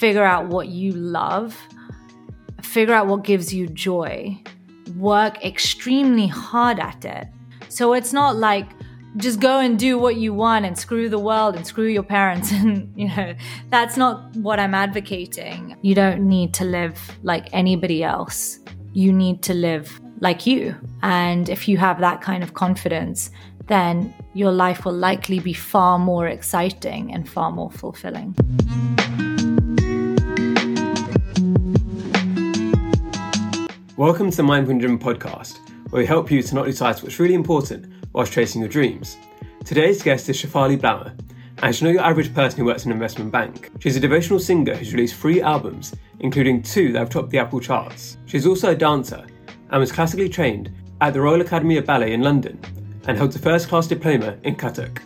figure out what you love, figure out what gives you joy, work extremely hard at it. So it's not like just go and do what you want and screw the world and screw your parents and you know that's not what I'm advocating. You don't need to live like anybody else. You need to live like you. And if you have that kind of confidence, then your life will likely be far more exciting and far more fulfilling. Welcome to the Mindful Dream podcast, where we help you to not lose sight of what's really important whilst chasing your dreams. Today's guest is Shivali Bhammer, and she's not your average person who works in an investment bank. She's a devotional singer who's released three albums, including two that have topped the Apple charts. She's also a dancer and was classically trained at the Royal Academy of Ballet in London and holds a first class diploma in Kathak.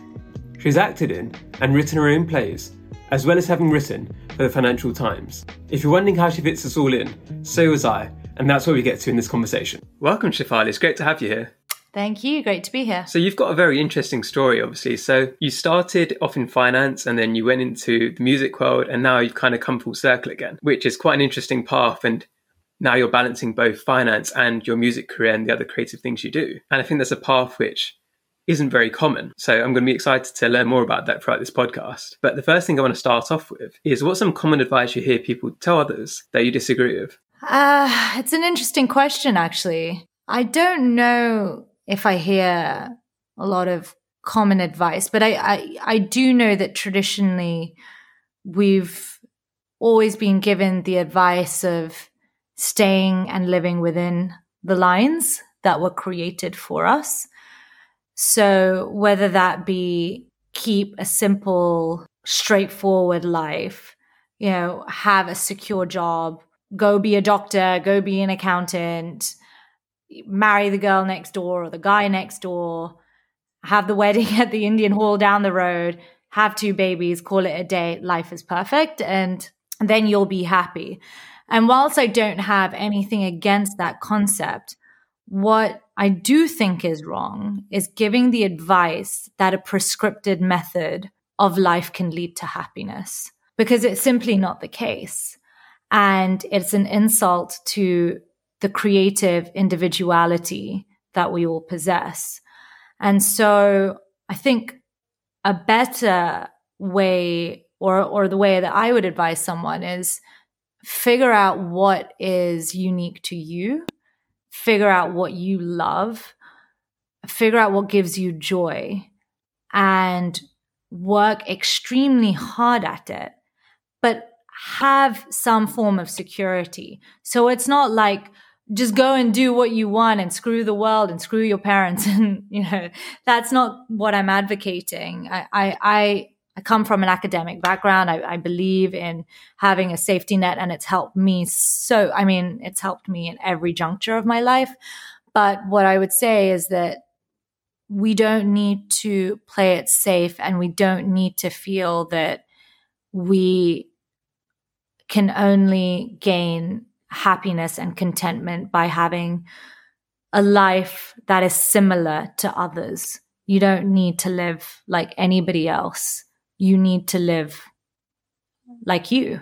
She's acted in and written her own plays, as well as having written for the Financial Times. If you're wondering how she fits this all in, so was I, and that's what we get to in this conversation. Welcome, Shivali. It's great to have you here. Thank you. Great to be here. So, you've got a very interesting story, obviously. So, you started off in finance and then you went into the music world, and now you've kind of come full circle again, which is quite an interesting path. And now you're balancing both finance and your music career and the other creative things you do. And I think that's a path which isn't very common. So I'm going to be excited to learn more about that throughout this podcast. But the first thing I want to start off with is what's some common advice you hear people tell others that you disagree with? Uh, it's an interesting question, actually. I don't know if I hear a lot of common advice, but I, I, I do know that traditionally we've always been given the advice of staying and living within the lines that were created for us. So whether that be keep a simple, straightforward life, you know, have a secure job, go be a doctor, go be an accountant, marry the girl next door or the guy next door, have the wedding at the Indian hall down the road, have two babies, call it a day, life is perfect, and then you'll be happy. And whilst I don't have anything against that concept, what I do think is wrong is giving the advice that a prescripted method of life can lead to happiness because it's simply not the case. And it's an insult to the creative individuality that we all possess. And so I think a better way or, or the way that I would advise someone is figure out what is unique to you, figure out what you love, figure out what gives you joy, and work extremely hard at it, but have some form of security. So it's not like, just go and do what you want and screw the world and screw your parents and you know that's not what i'm advocating i i, I come from an academic background. I, I, believe in having a safety net, and it's helped me so. I mean, it's helped me in every juncture of my life. But what I would say is that we don't need to play it safe, and we don't need to feel that we can only gain happiness and contentment by having a life that is similar to others. You don't need to live like anybody else you need to live like you.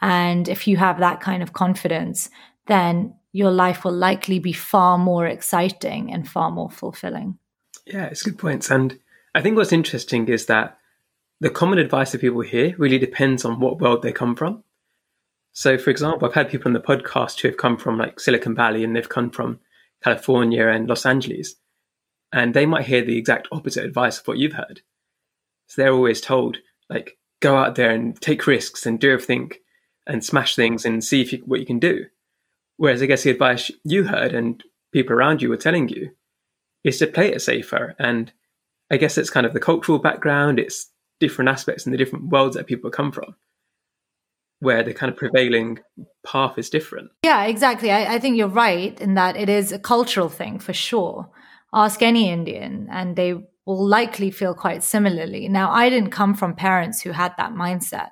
And if you have that kind of confidence, then your life will likely be far more exciting and far more fulfilling. Yeah, it's good points. And I think what's interesting is that the common advice that people hear really depends on what world they come from. So, for example, I've had people on the podcast who have come from like Silicon Valley and they've come from California and Los Angeles, and they might hear the exact opposite advice of what you've heard. So they're always told, like, go out there and take risks and do everything and smash things and see if you, what you can do. Whereas I guess the advice you heard and people around you were telling you is to play it safer. And I guess it's kind of the cultural background, it's different aspects in the different worlds that people come from, where the kind of prevailing path is different. Yeah, exactly. I, I think you're right in that it is a cultural thing for sure. Ask any Indian, and they will likely feel quite similarly. Now, I didn't come from parents who had that mindset.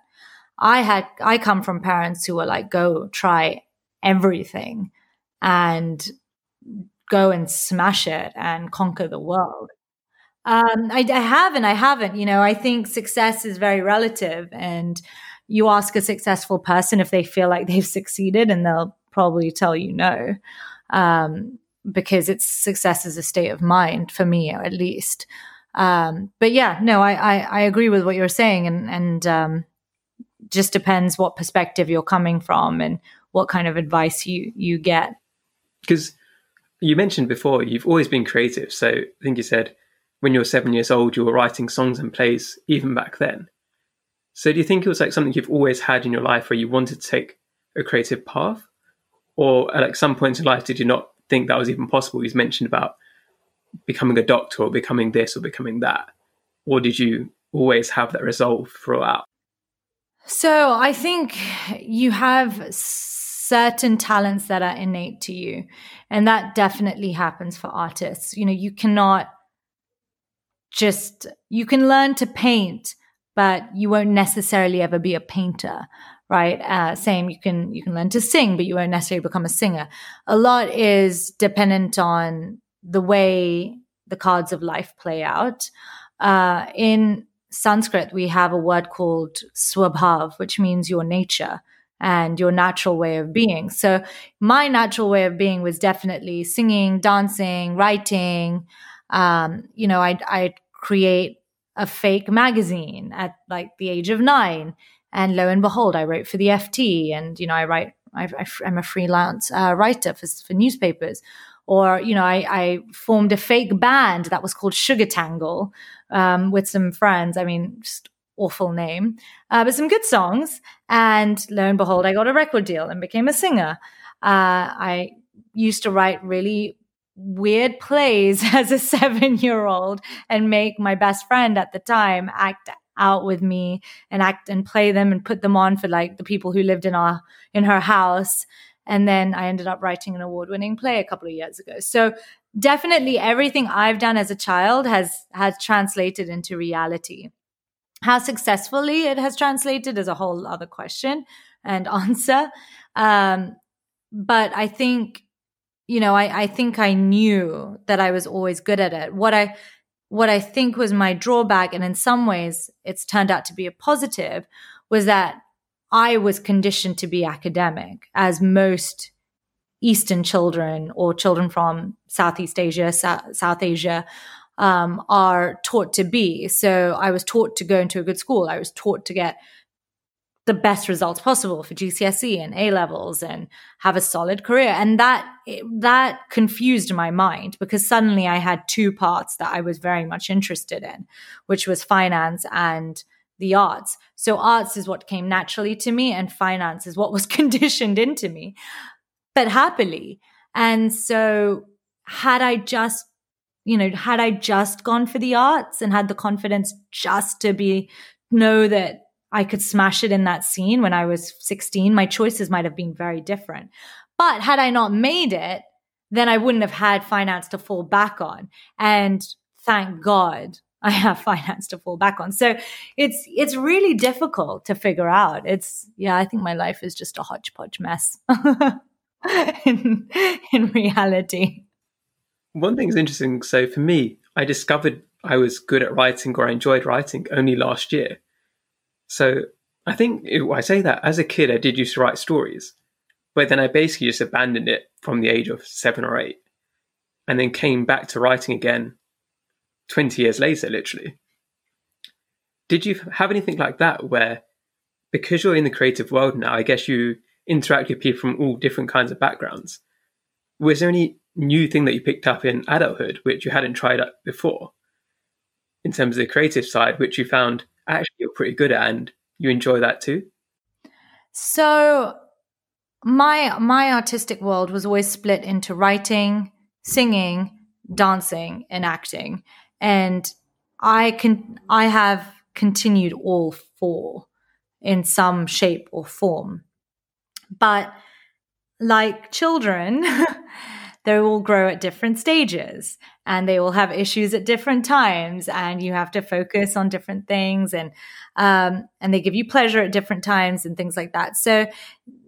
I had, I come from parents who were like, go try everything and go and smash it and conquer the world. Um, I, I haven't, I haven't, you know, I think success is very relative and, you ask a successful person if they feel like they've succeeded, and they'll probably tell you no, um, because it's success is a state of mind for me, at least. Um, but yeah, no, I, I, I agree with what you're saying, and and um, just depends what perspective you're coming from and what kind of advice you you get. Because you mentioned before, you've always been creative. So I think you said when you were seven years old, you were writing songs and plays even back then. So do you think it was like something you've always had in your life where you wanted to take a creative path? Or at like some points in life, did you not think that was even possible? You mentioned about becoming a doctor or becoming this or becoming that. Or did you always have that resolve throughout? So I think you have certain talents that are innate to you. And that definitely happens for artists. You know, you cannot just, you can learn to paint, but you won't necessarily ever be a painter right uh, same you can you can learn to sing but you won't necessarily become a singer a lot is dependent on the way the cards of life play out uh, in sanskrit we have a word called swabhav which means your nature and your natural way of being. So my natural way of being was definitely singing, dancing, writing. Um, you know, I'd, I'd create a fake magazine at like the age of nine. And lo and behold, I wrote for the FT and, you know, I write, I, am a freelance uh, writer for, for newspapers. Or, you know, I, I, formed a fake band that was called Sugar Tangle um, with some friends. I mean, just awful name, uh, but some good songs. And lo and behold, I got a record deal and became a singer. Uh, I used to write really weird plays as a seven year old and make my best friend at the time act out with me and act and play them and put them on for like the people who lived in our in her house. And then i ended up writing an award winning play a couple of years ago. So definitely everything i've done as a child has has translated into reality. How successfully it has translated is a whole other question and answer. Um, but I think, you know, I, I think I knew that I was always good at it. What I what I think was my drawback, and in some ways it's turned out to be a positive, was that I was conditioned to be academic, as most Eastern children or children from Southeast Asia, South Asia um, are taught to be. So I was taught to go into a good school. I was taught to get the best results possible for GCSE and A levels and have a solid career. And that that confused my mind because suddenly I had two parts that I was very much interested in, which was finance and the arts. So arts is what came naturally to me and finance is what was conditioned into me. But happily. And so had I just you know, had I just gone for the arts and had the confidence just to be, know that I could smash it in that scene when I was 16, my choices might have been very different. But had I not made it, then I wouldn't have had finance to fall back on. And thank God I have finance to fall back on. So it's it's really difficult to figure out. It's yeah, I think my life is just a hodgepodge mess in in reality. One thing is interesting. So for me, I discovered I was good at writing or I enjoyed writing only last year. So I think I say that as a kid, I did used to write stories, but then I basically just abandoned it from the age of seven or eight and then came back to writing again 20 years later, literally. Did you have anything like that where, because you're in the creative world now, I guess you interact with people from all different kinds of backgrounds? Was there any new thing that you picked up in adulthood, which you hadn't tried before, in terms of the creative side, which you found actually you're pretty good at and you enjoy that too? So my my artistic world was always split into writing, singing, dancing, and acting. And I can I have continued all four in some shape or form. But like children, they will grow at different stages and they will have issues at different times and you have to focus on different things and um, and they give you pleasure at different times and things like that so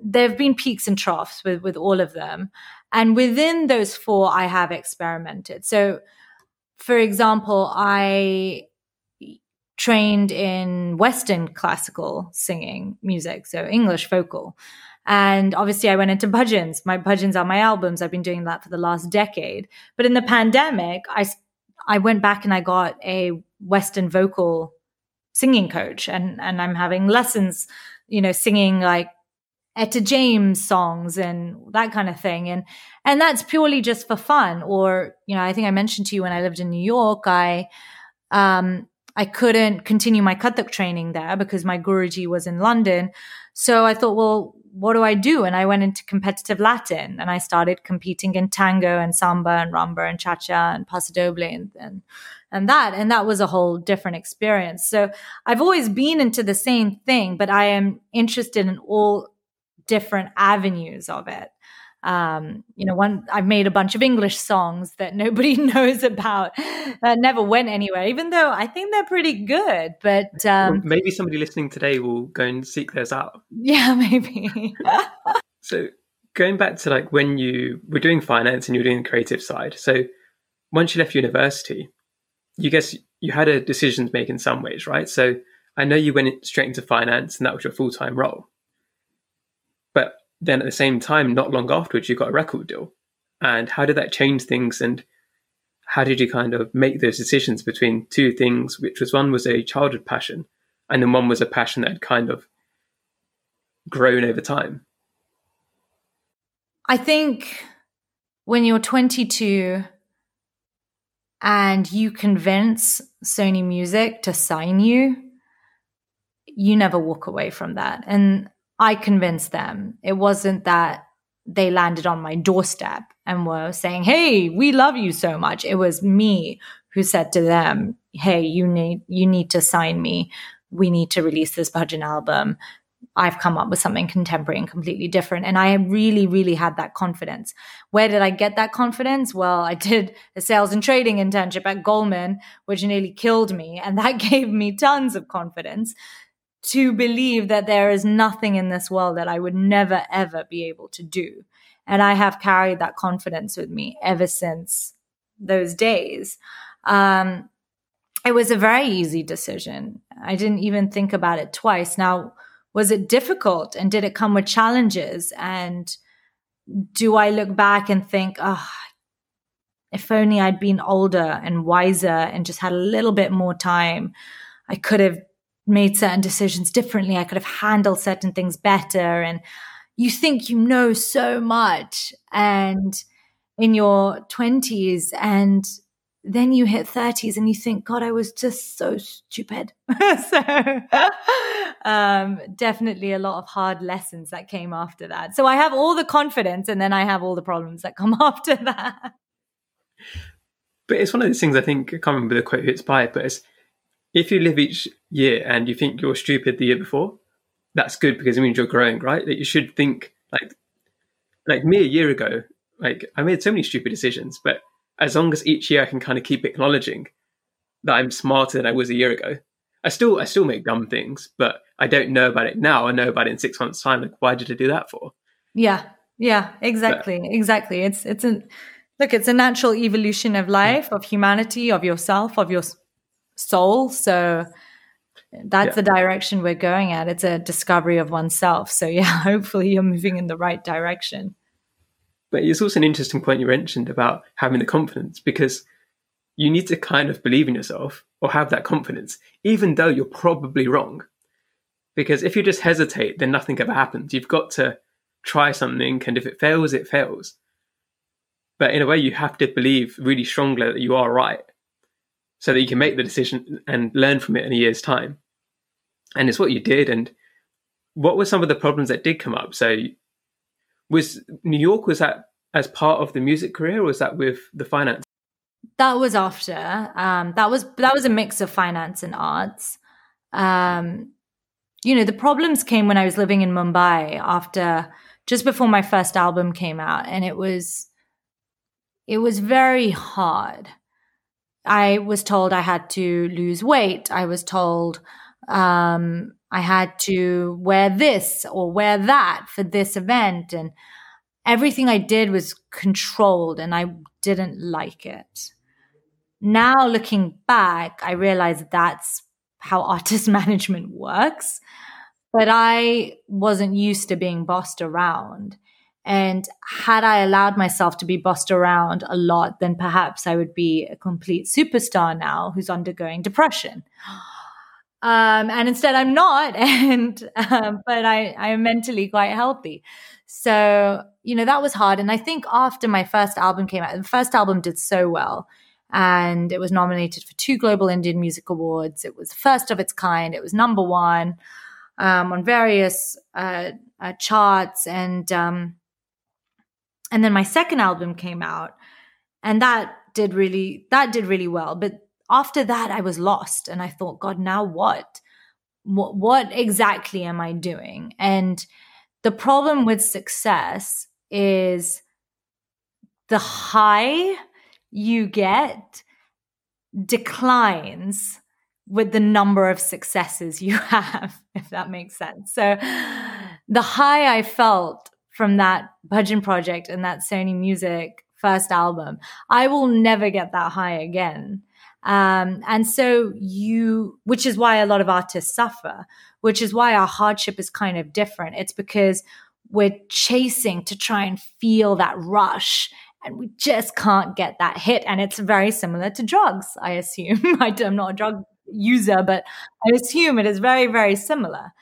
there have been peaks and troughs with with all of them and within those four i have experimented so for example i trained in Western classical singing music, so English vocal. And obviously, I went into bhajans. My bhajans are my albums. I've been doing that for the last decade. But in the pandemic, I, I went back and I got a Western vocal singing coach, and, and I'm having lessons, you know, singing like Etta James songs and that kind of thing. And and that's purely just for fun. Or, you know, I think I mentioned to you when I lived in New York, I um I couldn't continue my Kathak training there because my Guruji was in London. So I thought, well, what do I do? And I went into competitive Latin and I started competing in tango and samba and rumba and cha-cha and paso doble and, and, and that. And that was a whole different experience. So I've always been into the same thing, but I am interested in all different avenues of it um, you know, one I've made a bunch of English songs that nobody knows about that never went anywhere, even though I think they're pretty good. But um, well, maybe somebody listening today will go and seek those out. Yeah, maybe. so going back to like when you were doing finance and you were doing the creative side. So once you left university, you guess you had a decision to make in some ways, right? So I know you went straight into finance and that was your full time role. Then at the same time, not long afterwards, you got a record deal. And how did that change things? And how did you kind of make those decisions between two things, which was one was a childhood passion, and then one was a passion that had kind of grown over time? I think when you're 22 and you convince Sony Music to sign you, you never walk away from that. And I convinced them. It wasn't that they landed on my doorstep and were saying, Hey, we love you so much. It was me who said to them, Hey, you need, you need to sign me. We need to release this bhajan album. I've come up with something contemporary and completely different. And I really, really had that confidence. Where did I get that confidence? Well, I did a sales and trading internship at Goldman, which nearly killed me. And that gave me tons of confidence to believe that there is nothing in this world that I would never, ever be able to do. And I have carried that confidence with me ever since those days. Um, it was a very easy decision. I didn't even think about it twice. Now, was it difficult and did it come with challenges? And do I look back and think, oh, if only I'd been older and wiser and just had a little bit more time, I could have made certain decisions differently. I could have handled certain things better. And you think you know so much and in your 20s and then you hit 30s and you think, God, I was just so stupid. so, um, definitely a lot of hard lessons that came after that. So I have all the confidence and then I have all the problems that come after that. But it's one of those things I think, I can't remember the quote who it's by, but it's if you live each year and you think you're stupid the year before, that's good because it means you're growing, right? That you should think like like me a year ago, like I made so many stupid decisions, but as long as each year I can kind of keep acknowledging that I'm smarter than I was a year ago. I still I still make dumb things, but I don't know about it now. I know about it in six months' time. Like, why did I do that for? Yeah, yeah, exactly, but, exactly. It's it's a look. It's a natural evolution of hmm. life, of humanity, of yourself, of your soul. So that's yeah. the direction we're going at. It's a discovery of oneself. So yeah, hopefully you're moving in the right direction. But it's also an interesting point you mentioned about having the confidence because you need to kind of believe in yourself or have that confidence, even though you're probably wrong. Because if you just hesitate, then nothing ever happens. You've got to try something, and if it fails, it fails. But in a way, you have to believe really strongly that you are right so that you can make the decision and learn from it in a year's time. And it's what you did. And what were some of the problems that did come up? So, was New York was that as part of the music career, or was that with the finance? That was after. Um, that was that was a mix of finance and arts. Um, you know, the problems came when I was living in Mumbai after just before my first album came out, and it was it was very hard I was told I had to lose weight. I was told um, I had to wear this or wear that for this event. And everything I did was controlled and I didn't like it. Now looking back, I realize that's how artist management works, but I wasn't used to being bossed around. And had I allowed myself to be bossed around a lot, then perhaps I would be a complete superstar now who's undergoing depression. Um, and instead, I'm not, and um, but I, I am mentally quite healthy. So you know that was hard. And I think after my first album came out, the first album did so well, and it was nominated for two Global Indian Music Awards. It was first of its kind. It was number one um, on various uh, uh, charts, and um, and then my second album came out and that did really that did really well. But after that i was lost and i thought god now what? What, what exactly am i doing? And the problem with success is the high you get declines with the number of successes you have, if that makes sense. So the high I felt from that Bhajan project and that Sony Music first album. I will never get that high again. Um, and so you, which is why a lot of artists suffer, which is why our hardship is kind of different. It's because we're chasing to try and feel that rush and we just can't get that hit. And it's very similar to drugs, I assume. I'm not a drug user, but I assume it is very, very similar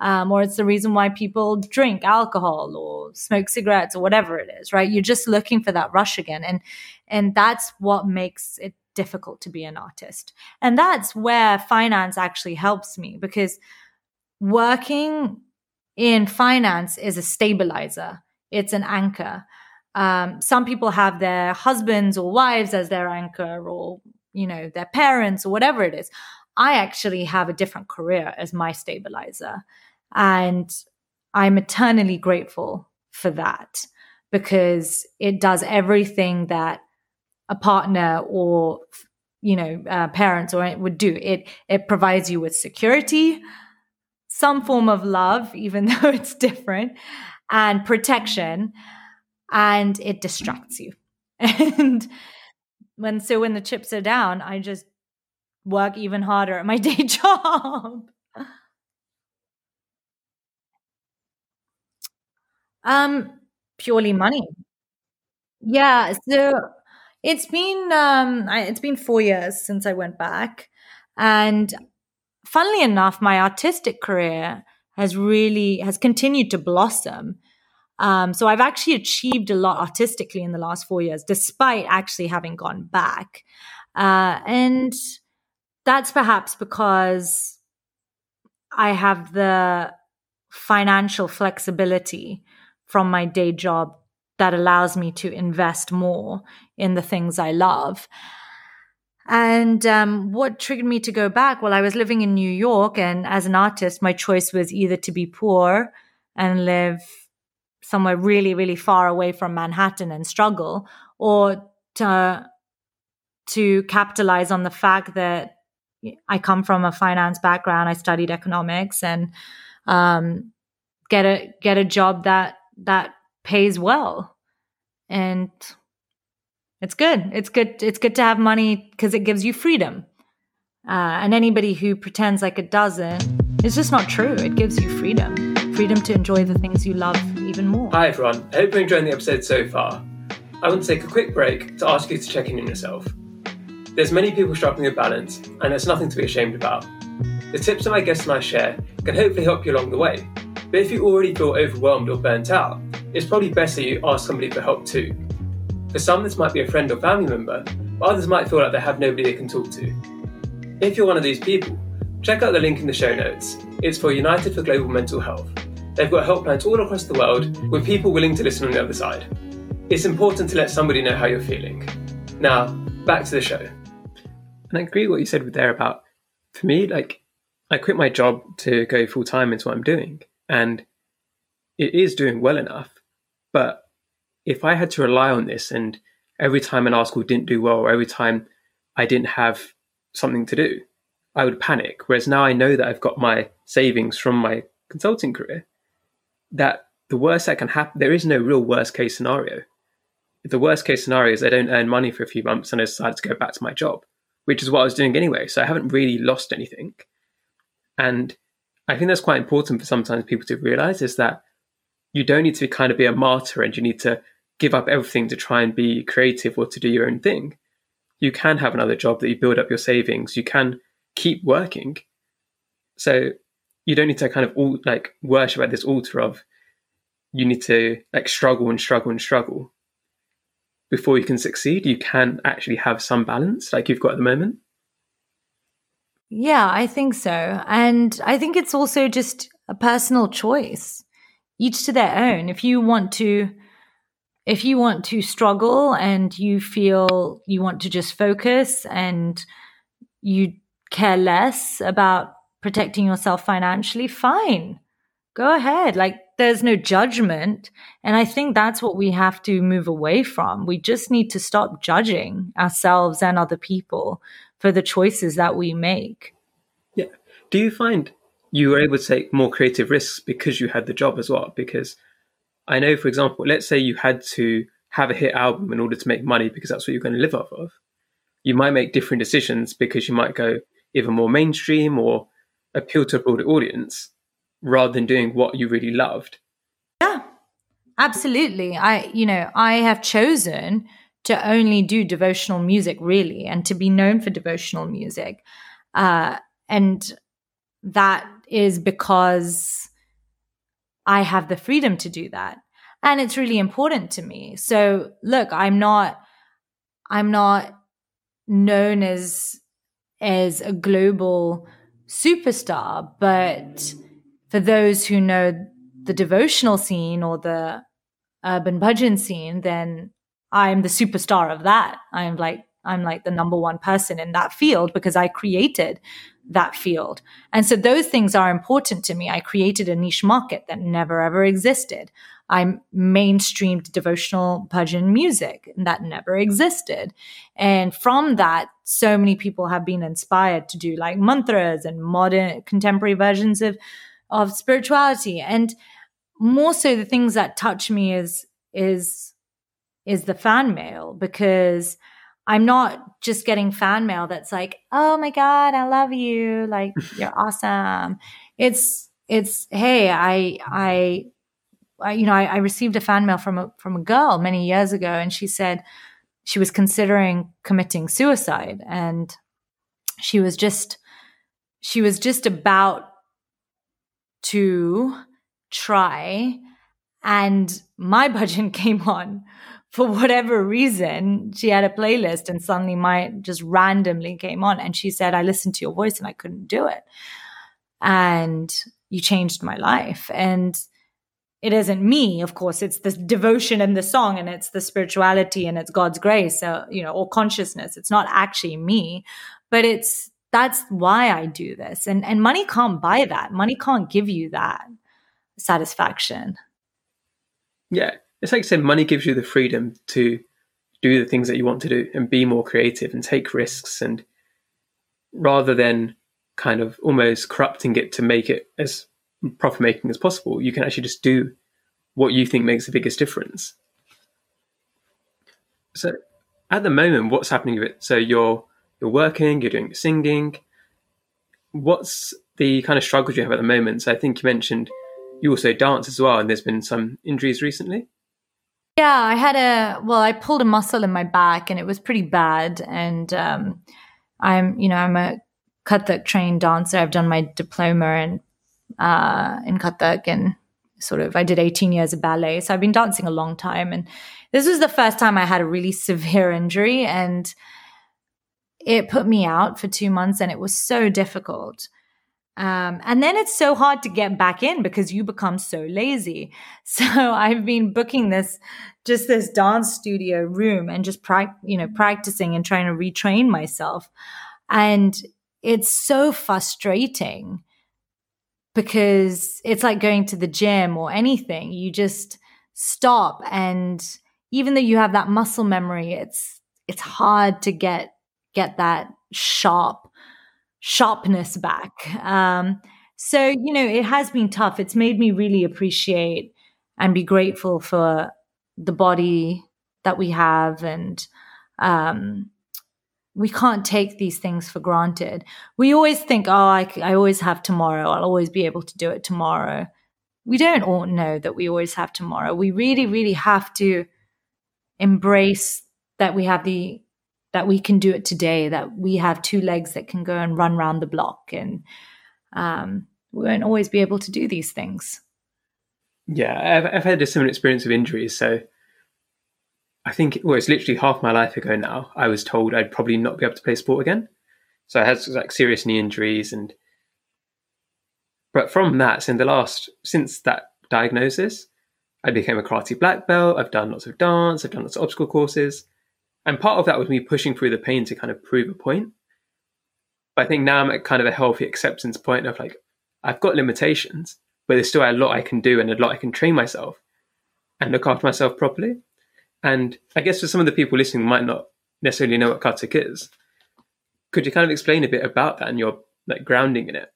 um, or it's the reason why people drink alcohol or smoke cigarettes or whatever it is, right? You're just looking for that rush again, and and that's what makes it difficult to be an artist, and that's where finance actually helps me because working in finance is a stabilizer. It's an anchor. Um, some people have their husbands or wives as their anchor, or you know their parents or whatever it is. I actually have a different career as my stabilizer. And I'm eternally grateful for that because it does everything that a partner or you know uh, parents or it would do. It it provides you with security some form of love even though it's different and protection and it distracts you. And when so when the chips are down i just work even harder at my day job Um, purely money. Yeah, so it's been um I, it's been 4 years since I went back and funnily enough my artistic career has really has continued to blossom. Um, so I've actually achieved a lot artistically in the last four years, despite actually having gone back. Uh, and that's perhaps because I have the financial flexibility from my day job that allows me to invest more in the things I love. And um, what triggered me to go back? Well, I was living in New York, and as an artist, my choice was either to be poor and live somewhere really, really far away from Manhattan and struggle, or to to capitalize on the fact that I come from a finance background. I studied economics and um, get a get a job that that pays well. And it's good. It's good it's good to have money because it gives you freedom. Uh, and anybody who pretends like it doesn't it's just not true. It gives you freedom. Freedom to enjoy the things you love even more. Hi everyone. I hope you're enjoying the episode so far. I want to take a quick break to ask you to check in on yourself. There's many people struggling with balance and there's nothing to be ashamed about. The tips that my guests and i share can hopefully help you along the way but if you already feel overwhelmed or burnt out, it's probably best that you ask somebody for help too. For some, this might be a friend or family member, but others might feel like they have nobody they can talk to. If you're one of these people, check out the link in the show notes. It's for United for Global Mental Health. They've got helplines all across the world with people willing to listen on the other side. It's important to let somebody know how you're feeling. Now, back to the show. And I agree with what you said there about, for me, like, I quit my job to go full time into what I'm doing and it is doing well enough. But if I had to rely on this and every time an article didn't do well, or every time I didn't have something to do, I would panic. Whereas now I know that I've got my savings from my consulting career, that the worst that can happen, there is no real worst case scenario. The worst case scenario is I don't earn money for a few months and I decide to go back to my job, which is what I was doing anyway. So I haven't really lost anything. And I think that's quite important for sometimes people to realize is that you don't need to kind of be a martyr and you need to give up everything to try and be creative or to do your own thing. You can have another job that you build up your savings. You can keep working. So you don't need to kind of all like worship at this altar of you need to like struggle and struggle and struggle before you can succeed. You can actually have some balance like you've got at the moment. Yeah, I think so. And I think it's also just a personal choice, each to their own. If you want to, if you want to struggle and you feel you want to just focus and you care less about protecting yourself financially, fine. Go ahead. Like there's no judgment. And I think that's what we have to move away from. We just need to stop judging ourselves and other people for the choices that we make. Yeah. Do you find you were able to take more creative risks because you had the job as well? Because I know, for example, let's say you had to have a hit album in order to make money because that's what you're going to live off of. You might make different decisions because you might go even more mainstream or appeal to a broader audience rather than doing what you really loved. Yeah, absolutely. I, you know, I have chosen to only do devotional music really and to be known for devotional music. Uh, and that is because I have the freedom to do that. And it's really important to me. So look, I'm not, I'm not known as, as a global superstar, but for those who know the devotional scene or the urban bhajan scene, then I'm the superstar of that. I'm like, I'm like the number one person in that field because I created that field. And so those things are important to me. I created a niche market that never ever existed. I mainstreamed devotional bhajan music that never existed. And from that, so many people have been inspired to do like mantras and modern contemporary versions of, of spirituality. And more so the things that touch me is, is is the fan mail because I'm not just getting fan mail that's like, oh my God, I love you. Like, you're awesome. It's, it's, hey, I, I, I you know, I, I, received a fan mail from a, from a girl many years ago and she said she was considering committing suicide and she was just, she was just about to try and my bhajan came on for whatever reason, she had a playlist and suddenly my just randomly came on. And she said, I listened to your voice and I couldn't do it. And you changed my life. And it isn't me, of course, it's the devotion and the song and it's the spirituality and it's God's grace, uh, you know, or consciousness. It's not actually me, but it's that's why I do this. And and money can't buy that. Money can't give you that satisfaction. Yeah it's like I said, money gives you the freedom to do the things that you want to do and be more creative and take risks and rather than kind of almost corrupting it to make it as profit making as possible, you can actually just do what you think makes the biggest difference. So at the moment, what's happening with it? So you're you're working, you're doing singing. What's the kind of struggles you have at the moment? So I think you mentioned you also dance as well, and there's been some injuries recently. Yeah, I had a well, I pulled a muscle in my back and it was pretty bad. And um, I'm, you know, I'm a Kathak trained dancer. I've done my diploma in uh, in Kathak and sort of I did 18 years of ballet. So I've been dancing a long time. And this was the first time I had a really severe injury and it put me out for two months and it was so difficult. Um, and then it's so hard to get back in because you become so lazy. So I've been booking this, just this dance studio room and just, pra- you know, practicing and trying to retrain myself. And it's so frustrating because it's like going to the gym or anything. You just stop. And even though you have that muscle memory, it's, it's hard to get, get that sharp sharpness back. Um, so, you know, it has been tough. It's made me really appreciate and be grateful for the body that we have and um, we can't take these things for granted. We always think, oh, I, I always have tomorrow. I'll always be able to do it tomorrow. We don't all know that we always have tomorrow. We really, really have to embrace that we have the that we can do it today. That we have two legs that can go and run around the block, and um, we won't always be able to do these things. Yeah, I've, I've had a similar experience of injuries. So I think, well, it's literally half my life ago now. I was told I'd probably not be able to play sport again. So I had like serious knee injuries and, but from that, in the last, since that diagnosis, I became a karate black belt. I've done lots of dance. I've done lots of obstacle courses. And part of that was me pushing through the pain to kind of prove a point. But I think now I'm at kind of a healthy acceptance point of like, I've got limitations, but there's still a lot I can do and a lot I can train myself and look after myself properly. And I guess for some of the people listening might not necessarily know what Kathak is. Could you kind of explain a bit about that and your like grounding in it?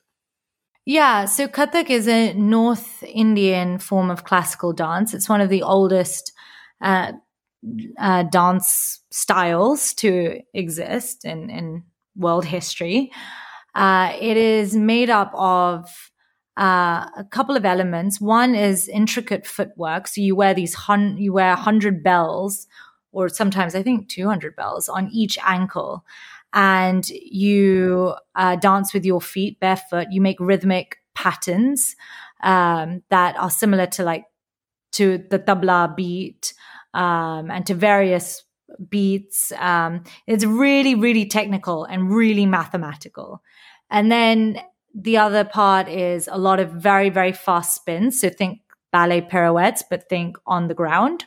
Yeah, so Kathak is a North Indian form of classical dance. It's one of the oldest uh, uh, dance styles to exist in, in world history. Uh, it is made up of uh, a couple of elements. One is intricate footwork. So you wear these hun- you wear hundred bells, or sometimes I think two hundred bells on each ankle, and you uh, dance with your feet barefoot. You make rhythmic patterns um, that are similar to like to the tabla beat um, and to various beats. Um, it's really, really technical and really mathematical. And then the other part is a lot of very, very fast spins. So think ballet pirouettes, but think on the ground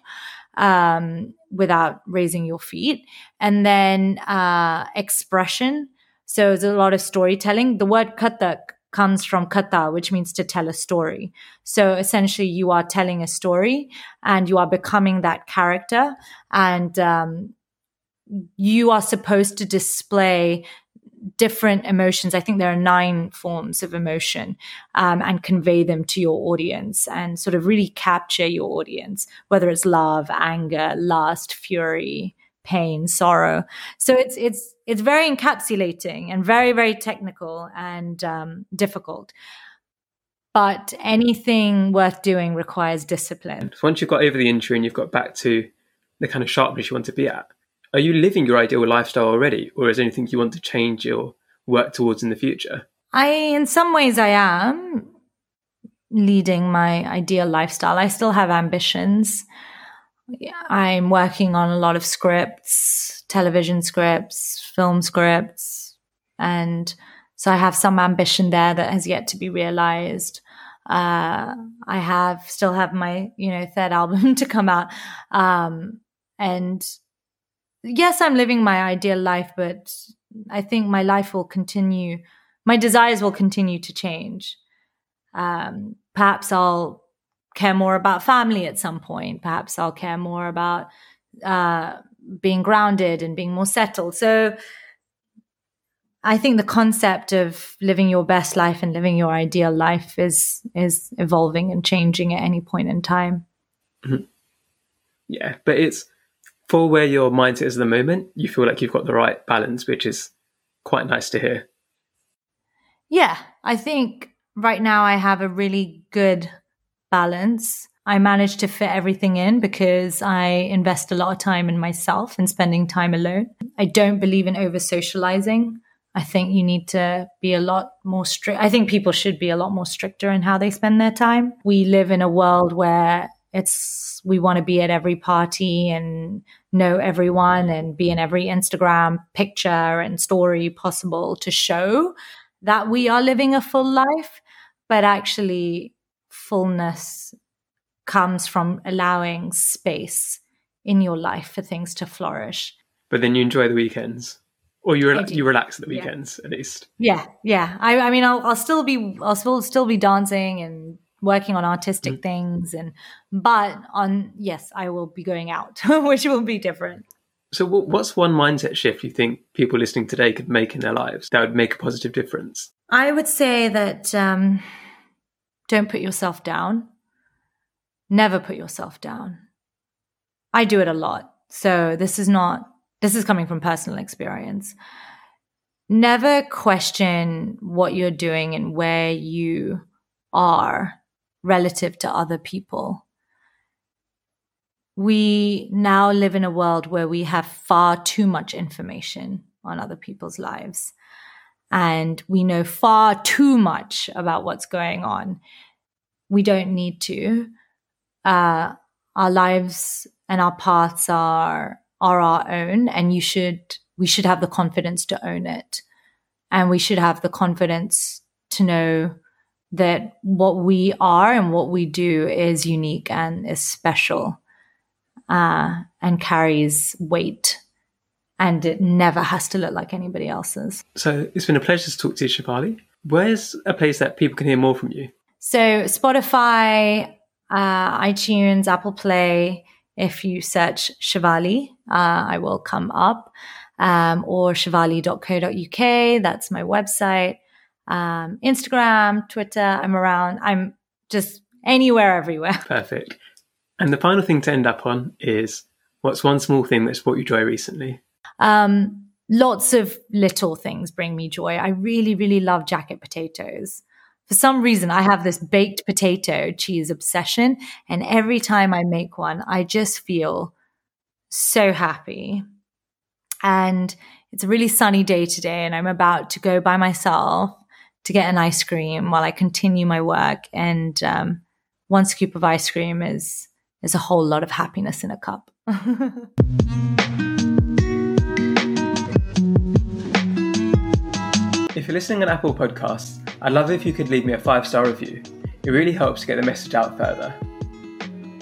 um, without raising your feet. And then uh, expression. So there's a lot of storytelling. The word kathak comes from katha, which means to tell a story. So essentially, you are telling a story and you are becoming that character. And um, you are supposed to display different emotions. I think there are nine forms of emotion um, and convey them to your audience and sort of really capture your audience, whether it's love, anger, lust, fury, pain, sorrow. So it's it's it's very encapsulating and very very technical and um, difficult. But anything worth doing requires discipline. So once you've got over the injury and you've got back to the kind of sharpness you want to be at, are you living your ideal lifestyle already, or is there anything you want to change or work towards in the future? I, in some ways, I am leading my ideal lifestyle. I still have ambitions. I'm working on a lot of scripts, television scripts, film scripts, and so I have some ambition there that has yet to be realized. Uh, I have still have my you know third album to come out, um, and yes, I'm living my ideal life, but I think my life will continue, my desires will continue to change. Um, perhaps I'll care more about family at some point. Perhaps I'll care more about uh, being grounded and being more settled. So I think the concept of living your best life and living your ideal life is is evolving and changing at any point in time. Mm-hmm. Yeah, but it's for where your mindset is at the moment, you feel like you've got the right balance, which is quite nice to hear. Yeah, I think right now I have a really good balance. I manage to fit everything in because I invest a lot of time in myself and spending time alone. I don't believe in over socializing. I think you need to be a lot more strict. I think people should be a lot more stricter in how they spend their time. We live in a world where it's we want to be at every party and know everyone and be in every Instagram picture and story possible to show that we are living a full life. But actually, fullness comes from allowing space in your life for things to flourish. But then you enjoy the weekends, or you you relax at the weekends yeah. at least. Yeah, yeah. I, I mean, I'll, I'll still be I'll still still be dancing and working on artistic mm. things and but on yes i will be going out which will be different so what's one mindset shift you think people listening today could make in their lives that would make a positive difference i would say that um, don't put yourself down never put yourself down i do it a lot so this is not this is coming from personal experience. Never question what you're doing and where you are relative to other people. We now live in a world where we have far too much information on other people's lives. And we know far too much about what's going on. We don't need to. Uh, our lives and our paths are are our own, and you should we should have the confidence to own it, and we should have the confidence to know that what we are and what we do is unique and is special uh, and carries weight and it never has to look like anybody else's. So it's been a pleasure to talk to you, Shivali. Where's a place that people can hear more from you? So Spotify, uh, iTunes, Apple Play. If you search Shivali, uh, I will come up. Um, or shivali.co.uk. That's my website. Um, Instagram, Twitter. I'm around. I'm just anywhere, everywhere. Perfect. And the final thing to end up on is what's one small thing that's brought you joy recently? Um, lots of little things bring me joy. I really, really love jacket potatoes. For some reason, I have this baked potato cheese obsession. And every time I make one, I just feel so happy. And it's a really sunny day today, and I'm about to go by myself to get an ice cream while I continue my work. And um, one scoop of ice cream is is a whole lot of happiness in a cup. If you're listening on Apple Podcasts, I'd love if you could leave me a five star review. It really helps to get the message out further.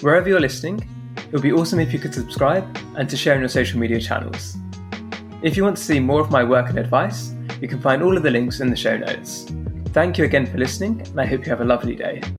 Wherever you're listening, it would be awesome if you could subscribe and to share on your social media channels. If you want to see more of my work and advice, you can find all of the links in the show notes. Thank you again for listening, and I hope you have a lovely day.